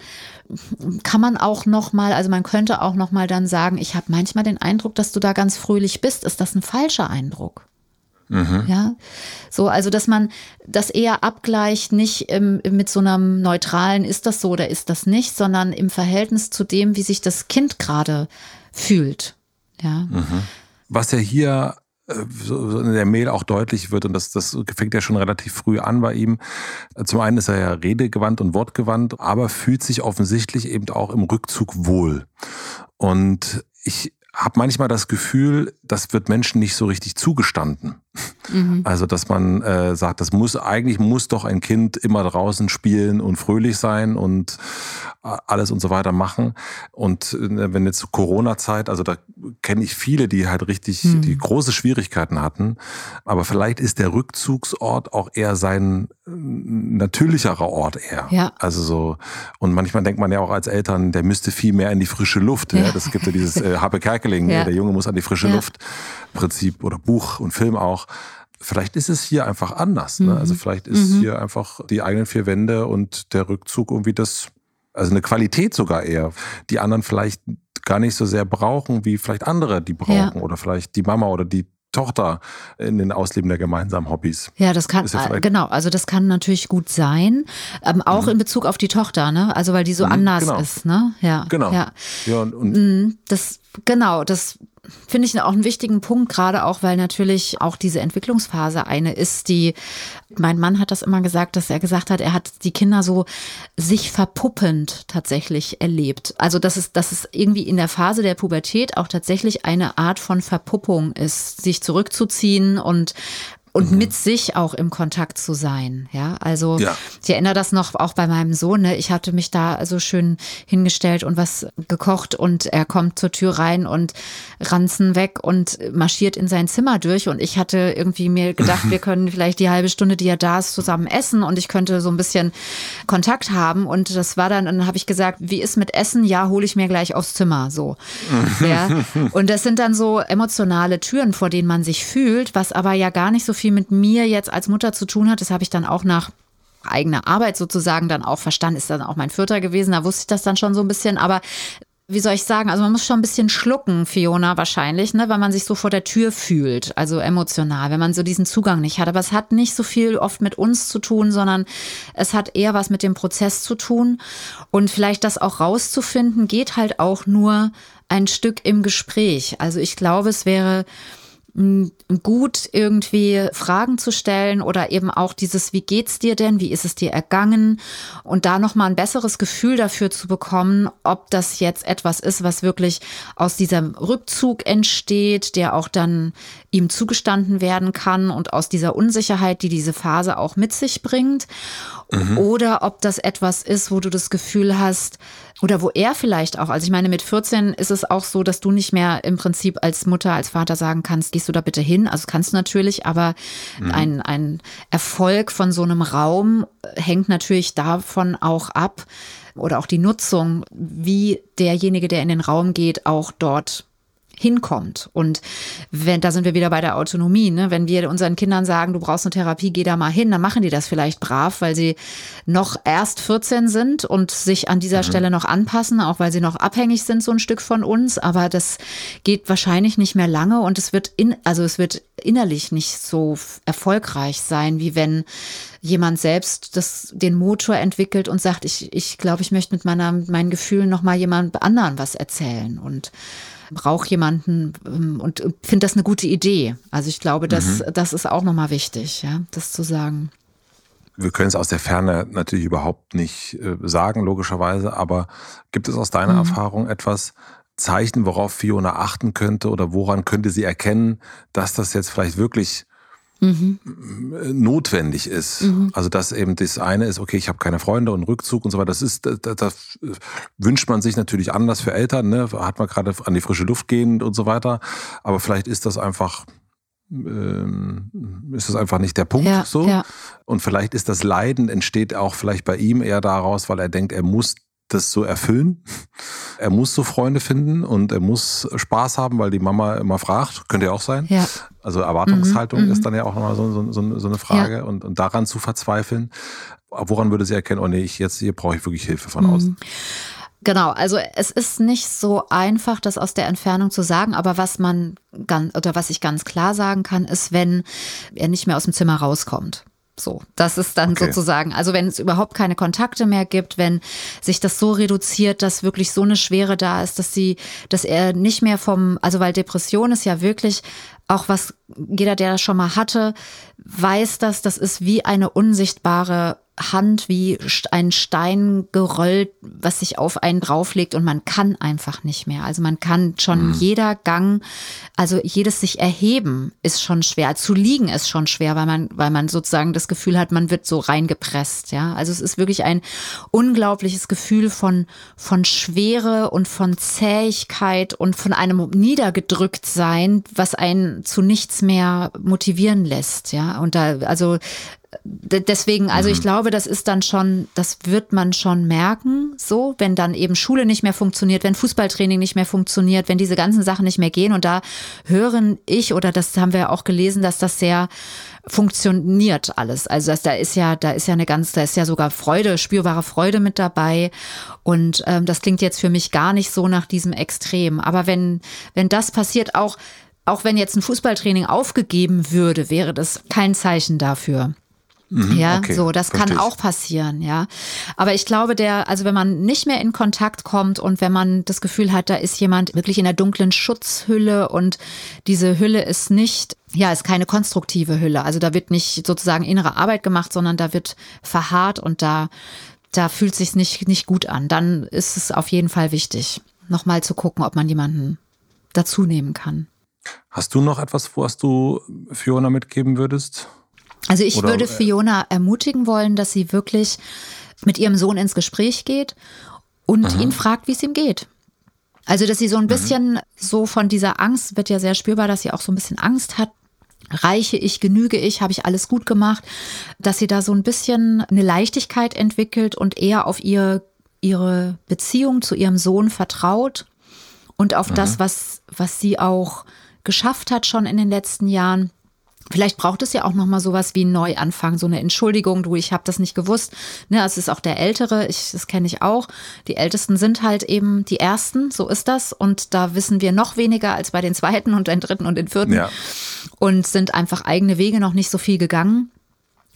kann man auch noch mal, also man könnte auch noch mal dann sagen, ich habe manchmal den Eindruck, dass du da ganz fröhlich bist. Ist das ein falscher Eindruck? Mhm. Ja, so, also dass man das eher abgleicht, nicht im, mit so einem neutralen, ist das so oder ist das nicht, sondern im Verhältnis zu dem, wie sich das Kind gerade fühlt. Ja. Mhm. Was ja hier so in der Mail auch deutlich wird, und das, das fängt ja schon relativ früh an bei ihm. Zum einen ist er ja redegewandt und wortgewandt, aber fühlt sich offensichtlich eben auch im Rückzug wohl. Und ich habe manchmal das Gefühl, das wird Menschen nicht so richtig zugestanden. Mhm. Also, dass man äh, sagt, das muss eigentlich muss doch ein Kind immer draußen spielen und fröhlich sein und äh, alles und so weiter machen. Und äh, wenn jetzt Corona-Zeit, also da kenne ich viele, die halt richtig mhm. die große Schwierigkeiten hatten. Aber vielleicht ist der Rückzugsort auch eher sein äh, natürlicherer Ort eher. Ja. Also so und manchmal denkt man ja auch als Eltern, der müsste viel mehr in die frische Luft. Ja. ja. Das gibt ja dieses äh, Happe Kerkeling, ja. der Junge muss an die frische. Luft. Prinzip oder Buch und Film auch. Vielleicht ist es hier einfach anders. Ne? Also mhm. vielleicht ist mhm. hier einfach die eigenen vier Wände und der Rückzug irgendwie das, also eine Qualität sogar eher, die anderen vielleicht gar nicht so sehr brauchen, wie vielleicht andere die brauchen ja. oder vielleicht die Mama oder die Tochter in den Ausleben der gemeinsamen Hobbys. Ja, das kann, ja äh, genau, also das kann natürlich gut sein, ähm, auch mhm. in Bezug auf die Tochter, ne? Also weil die so mhm, anders genau. ist, ne? Ja. Genau. Ja, ja und, und mhm, das, genau, das finde ich auch einen wichtigen Punkt, gerade auch, weil natürlich auch diese Entwicklungsphase eine ist, die, mein Mann hat das immer gesagt, dass er gesagt hat, er hat die Kinder so sich verpuppend tatsächlich erlebt. Also, dass es, dass es irgendwie in der Phase der Pubertät auch tatsächlich eine Art von Verpuppung ist, sich zurückzuziehen und und mhm. mit sich auch im Kontakt zu sein. Ja, also ja. ich erinnere das noch auch bei meinem Sohn. Ne? Ich hatte mich da so schön hingestellt und was gekocht und er kommt zur Tür rein und Ranzen weg und marschiert in sein Zimmer durch und ich hatte irgendwie mir gedacht, wir können vielleicht die halbe Stunde, die er da ist, zusammen essen und ich könnte so ein bisschen Kontakt haben und das war dann, dann habe ich gesagt, wie ist mit Essen? Ja, hole ich mir gleich aufs Zimmer, so. ja. Und das sind dann so emotionale Türen, vor denen man sich fühlt, was aber ja gar nicht so viel mit mir jetzt als Mutter zu tun hat. Das habe ich dann auch nach eigener Arbeit sozusagen dann auch verstanden. Ist dann auch mein Vierter gewesen. Da wusste ich das dann schon so ein bisschen. Aber wie soll ich sagen, also man muss schon ein bisschen schlucken, Fiona, wahrscheinlich, ne, weil man sich so vor der Tür fühlt, also emotional, wenn man so diesen Zugang nicht hat. Aber es hat nicht so viel oft mit uns zu tun, sondern es hat eher was mit dem Prozess zu tun. Und vielleicht das auch rauszufinden, geht halt auch nur ein Stück im Gespräch. Also ich glaube, es wäre gut irgendwie Fragen zu stellen oder eben auch dieses wie geht's dir denn? Wie ist es dir ergangen? Und da noch mal ein besseres Gefühl dafür zu bekommen ob das jetzt etwas ist was wirklich aus diesem Rückzug entsteht der auch dann ihm zugestanden werden kann und aus dieser Unsicherheit die diese Phase auch mit sich bringt. Mhm. oder ob das etwas ist wo du das Gefühl hast oder wo er vielleicht auch, also ich meine, mit 14 ist es auch so, dass du nicht mehr im Prinzip als Mutter, als Vater sagen kannst, gehst du da bitte hin? Also kannst du natürlich, aber mhm. ein, ein Erfolg von so einem Raum hängt natürlich davon auch ab, oder auch die Nutzung, wie derjenige, der in den Raum geht, auch dort hinkommt. Und wenn, da sind wir wieder bei der Autonomie, ne? wenn wir unseren Kindern sagen, du brauchst eine Therapie, geh da mal hin, dann machen die das vielleicht brav, weil sie noch erst 14 sind und sich an dieser mhm. Stelle noch anpassen, auch weil sie noch abhängig sind so ein Stück von uns. Aber das geht wahrscheinlich nicht mehr lange und es wird in, also es wird innerlich nicht so erfolgreich sein, wie wenn jemand selbst das, den Motor entwickelt und sagt, ich, ich glaube, ich möchte mit meiner, meinen Gefühlen noch mal jemand anderen was erzählen und brauche jemanden ähm, und finde das eine gute Idee. Also ich glaube, das, mhm. das ist auch nochmal wichtig, ja, das zu sagen. Wir können es aus der Ferne natürlich überhaupt nicht äh, sagen, logischerweise, aber gibt es aus deiner mhm. Erfahrung etwas, Zeichen, worauf Fiona achten könnte oder woran könnte sie erkennen, dass das jetzt vielleicht wirklich mhm. notwendig ist. Mhm. Also dass eben das eine ist, okay, ich habe keine Freunde und Rückzug und so weiter. Das ist, das, das wünscht man sich natürlich anders für Eltern. Ne? Hat man gerade an die frische Luft gehend und so weiter. Aber vielleicht ist das einfach ähm, ist das einfach nicht der Punkt ja, so. Ja. Und vielleicht ist das Leiden entsteht auch vielleicht bei ihm eher daraus, weil er denkt, er muss das so erfüllen. Er muss so Freunde finden und er muss Spaß haben, weil die Mama immer fragt. Könnte ja auch sein. Ja. Also Erwartungshaltung mhm, ist dann ja auch nochmal so, so, so eine Frage ja. und, und daran zu verzweifeln. Woran würde sie erkennen, oh nee, ich, jetzt hier brauche ich wirklich Hilfe von mhm. außen? Genau, also es ist nicht so einfach, das aus der Entfernung zu sagen, aber was man ganz oder was ich ganz klar sagen kann, ist, wenn er nicht mehr aus dem Zimmer rauskommt. So, das ist dann okay. sozusagen, also wenn es überhaupt keine Kontakte mehr gibt, wenn sich das so reduziert, dass wirklich so eine Schwere da ist, dass sie, dass er nicht mehr vom, also weil Depression ist ja wirklich auch was, jeder, der das schon mal hatte, weiß das, das ist wie eine unsichtbare Hand wie ein Stein gerollt, was sich auf einen drauflegt und man kann einfach nicht mehr. Also man kann schon mhm. jeder Gang, also jedes sich erheben ist schon schwer. Zu liegen ist schon schwer, weil man, weil man sozusagen das Gefühl hat, man wird so reingepresst. Ja, also es ist wirklich ein unglaubliches Gefühl von, von Schwere und von Zähigkeit und von einem niedergedrückt sein, was einen zu nichts mehr motivieren lässt. Ja, und da, also deswegen, also ich mhm. glaube, das ist dann schon, das wird man schon merken, so, wenn dann eben Schule nicht mehr funktioniert, wenn Fußballtraining nicht mehr funktioniert, wenn diese ganzen Sachen nicht mehr gehen. Und da hören ich, oder das haben wir auch gelesen, dass das sehr funktioniert alles. Also das, da ist ja, da ist ja eine ganz, da ist ja sogar Freude, spürbare Freude mit dabei. Und ähm, das klingt jetzt für mich gar nicht so nach diesem Extrem. Aber wenn, wenn das passiert, auch auch wenn jetzt ein Fußballtraining aufgegeben würde, wäre das kein Zeichen dafür. Mhm, ja, okay, so, das kann auch passieren, ja. Aber ich glaube, der, also wenn man nicht mehr in Kontakt kommt und wenn man das Gefühl hat, da ist jemand wirklich in der dunklen Schutzhülle und diese Hülle ist nicht, ja, ist keine konstruktive Hülle. Also da wird nicht sozusagen innere Arbeit gemacht, sondern da wird verharrt und da, da fühlt sich nicht, nicht gut an. Dann ist es auf jeden Fall wichtig, nochmal zu gucken, ob man jemanden dazu nehmen kann. Hast du noch etwas, was du Fiona mitgeben würdest? Also ich Oder, würde äh, Fiona ermutigen wollen, dass sie wirklich mit ihrem Sohn ins Gespräch geht und aha. ihn fragt, wie es ihm geht. Also, dass sie so ein mhm. bisschen mhm. so von dieser Angst, wird ja sehr spürbar, dass sie auch so ein bisschen Angst hat. Reiche ich, genüge ich, habe ich alles gut gemacht, dass sie da so ein bisschen eine Leichtigkeit entwickelt und eher auf ihr, ihre Beziehung zu ihrem Sohn vertraut und auf mhm. das, was, was sie auch geschafft hat schon in den letzten Jahren Vielleicht braucht es ja auch noch mal sowas wie ein Neuanfang, so eine Entschuldigung, du, ich habe das nicht gewusst. Ne, es ist auch der Ältere, ich, das kenne ich auch. Die Ältesten sind halt eben die Ersten, so ist das. Und da wissen wir noch weniger als bei den Zweiten und den Dritten und den Vierten. Ja. Und sind einfach eigene Wege noch nicht so viel gegangen.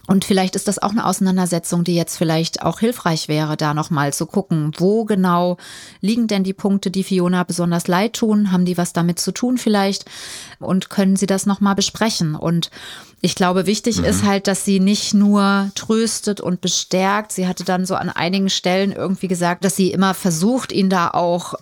Und vielleicht ist das auch eine Auseinandersetzung, die jetzt vielleicht auch hilfreich wäre, da nochmal zu gucken, wo genau liegen denn die Punkte, die Fiona besonders leid tun? Haben die was damit zu tun vielleicht? Und können sie das nochmal besprechen? Und ich glaube, wichtig mhm. ist halt, dass sie nicht nur tröstet und bestärkt. Sie hatte dann so an einigen Stellen irgendwie gesagt, dass sie immer versucht, ihn da auch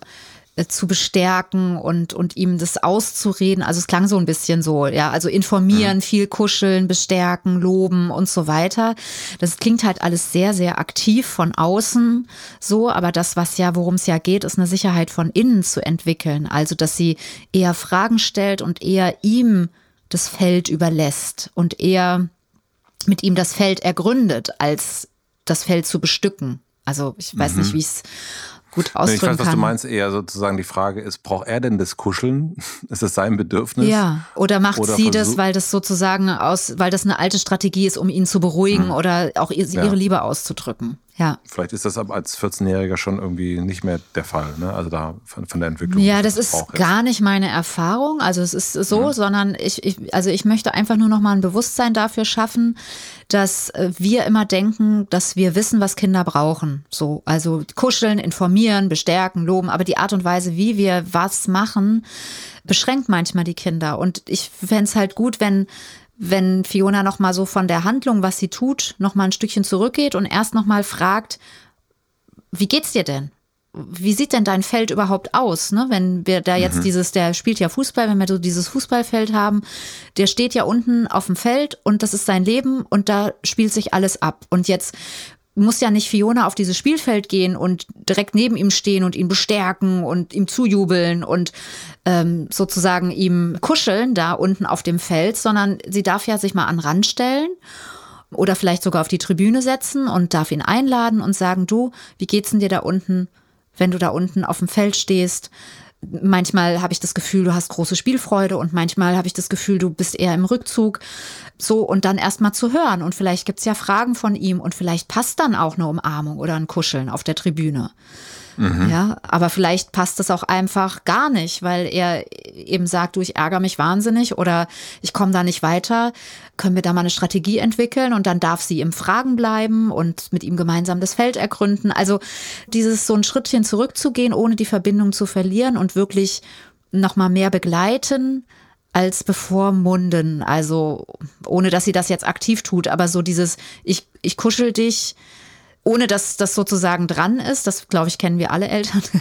zu bestärken und, und ihm das auszureden. Also es klang so ein bisschen so, ja, also informieren, mhm. viel kuscheln, bestärken, loben und so weiter. Das klingt halt alles sehr, sehr aktiv von außen so, aber das, was ja, worum es ja geht, ist eine Sicherheit von innen zu entwickeln. Also, dass sie eher Fragen stellt und eher ihm das Feld überlässt und eher mit ihm das Feld ergründet, als das Feld zu bestücken. Also ich weiß mhm. nicht, wie ich es gut ausdrücken Ich weiß, was kann. du meinst. Eher sozusagen die Frage ist, braucht er denn das Kuscheln? Ist das sein Bedürfnis? Ja. Oder macht oder sie das, weil das sozusagen aus, weil das eine alte Strategie ist, um ihn zu beruhigen hm. oder auch ihre ja. Liebe auszudrücken? Ja. Vielleicht ist das aber als 14-Jähriger schon irgendwie nicht mehr der Fall, ne? Also da von, von der Entwicklung. Ja, das ist gar nicht meine Erfahrung. Also es ist so, mhm. sondern ich, ich, also ich möchte einfach nur noch mal ein Bewusstsein dafür schaffen, dass äh, wir immer denken, dass wir wissen, was Kinder brauchen. So, also kuscheln, informieren, bestärken, loben, aber die Art und Weise, wie wir was machen, beschränkt manchmal die Kinder. Und ich fände es halt gut, wenn wenn Fiona noch mal so von der Handlung, was sie tut, noch mal ein Stückchen zurückgeht und erst noch mal fragt, wie geht's dir denn? Wie sieht denn dein Feld überhaupt aus? Ne? Wenn wir da jetzt mhm. dieses, der spielt ja Fußball, wenn wir so dieses Fußballfeld haben, der steht ja unten auf dem Feld und das ist sein Leben und da spielt sich alles ab. Und jetzt muss ja nicht Fiona auf dieses Spielfeld gehen und direkt neben ihm stehen und ihn bestärken und ihm zujubeln und ähm, sozusagen ihm kuscheln da unten auf dem Feld, sondern sie darf ja sich mal an Rand stellen oder vielleicht sogar auf die Tribüne setzen und darf ihn einladen und sagen, du, wie geht's denn dir da unten, wenn du da unten auf dem Feld stehst? Manchmal habe ich das Gefühl, du hast große Spielfreude und manchmal habe ich das Gefühl, du bist eher im Rückzug. So, und dann erstmal zu hören. Und vielleicht gibt's ja Fragen von ihm und vielleicht passt dann auch eine Umarmung oder ein Kuscheln auf der Tribüne. Mhm. Ja, aber vielleicht passt es auch einfach gar nicht, weil er eben sagt, du, ich ärgere mich wahnsinnig oder ich komme da nicht weiter. Können wir da mal eine Strategie entwickeln und dann darf sie im Fragen bleiben und mit ihm gemeinsam das Feld ergründen. Also dieses so ein Schrittchen zurückzugehen, ohne die Verbindung zu verlieren und wirklich nochmal mehr begleiten als bevormunden. Also ohne, dass sie das jetzt aktiv tut, aber so dieses, ich, ich kuschel dich, ohne dass das sozusagen dran ist, das glaube ich kennen wir alle Eltern.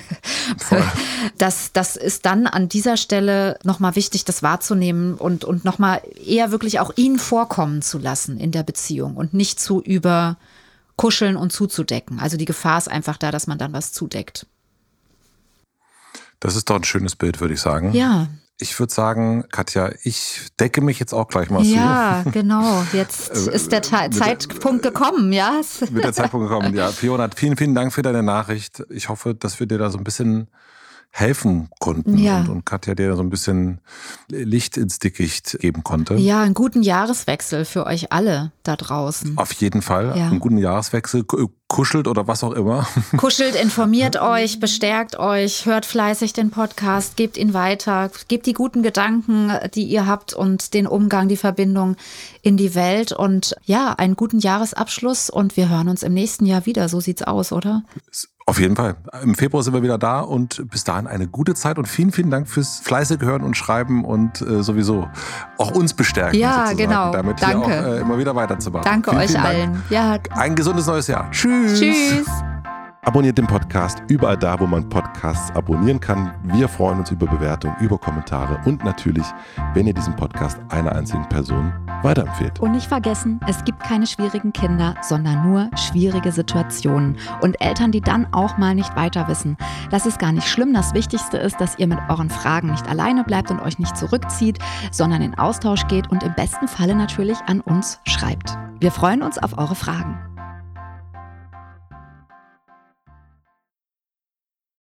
Das, das ist dann an dieser Stelle nochmal wichtig, das wahrzunehmen und, und nochmal eher wirklich auch ihn vorkommen zu lassen in der Beziehung und nicht zu überkuscheln und zuzudecken. Also die Gefahr ist einfach da, dass man dann was zudeckt. Das ist doch ein schönes Bild, würde ich sagen. Ja. Ich würde sagen, Katja, ich decke mich jetzt auch gleich mal zu. Ja, genau. Jetzt äh, ist der Zeitpunkt gekommen, ja. Mit der Zeitpunkt gekommen, ja. Fiona, vielen, vielen Dank für deine Nachricht. Ich hoffe, dass wir dir da so ein bisschen helfen konnten ja. und, und Katja dir so ein bisschen Licht ins Dickicht geben konnte. Ja, einen guten Jahreswechsel für euch alle da draußen. Auf jeden Fall, ja. einen guten Jahreswechsel. Kuschelt oder was auch immer. Kuschelt, informiert euch, bestärkt euch, hört fleißig den Podcast, gebt ihn weiter, gebt die guten Gedanken, die ihr habt und den Umgang, die Verbindung in die Welt und ja, einen guten Jahresabschluss und wir hören uns im nächsten Jahr wieder. So sieht's aus, oder? Auf jeden Fall. Im Februar sind wir wieder da und bis dahin eine gute Zeit und vielen, vielen Dank fürs fleißige Hören und Schreiben und äh, sowieso auch uns bestärken. Ja, sozusagen, genau. Damit Danke. hier auch äh, immer wieder weiterzumachen. Danke vielen, euch vielen allen. Ja. Ein gesundes neues Jahr. Tschüss. Tschüss. Abonniert den Podcast überall da, wo man Podcasts abonnieren kann. Wir freuen uns über Bewertungen, über Kommentare und natürlich, wenn ihr diesen Podcast einer einzigen Person weiterempfehlt. Und nicht vergessen, es gibt keine schwierigen Kinder, sondern nur schwierige Situationen und Eltern, die dann auch mal nicht weiter wissen. Das ist gar nicht schlimm. Das Wichtigste ist, dass ihr mit euren Fragen nicht alleine bleibt und euch nicht zurückzieht, sondern in Austausch geht und im besten Falle natürlich an uns schreibt. Wir freuen uns auf eure Fragen.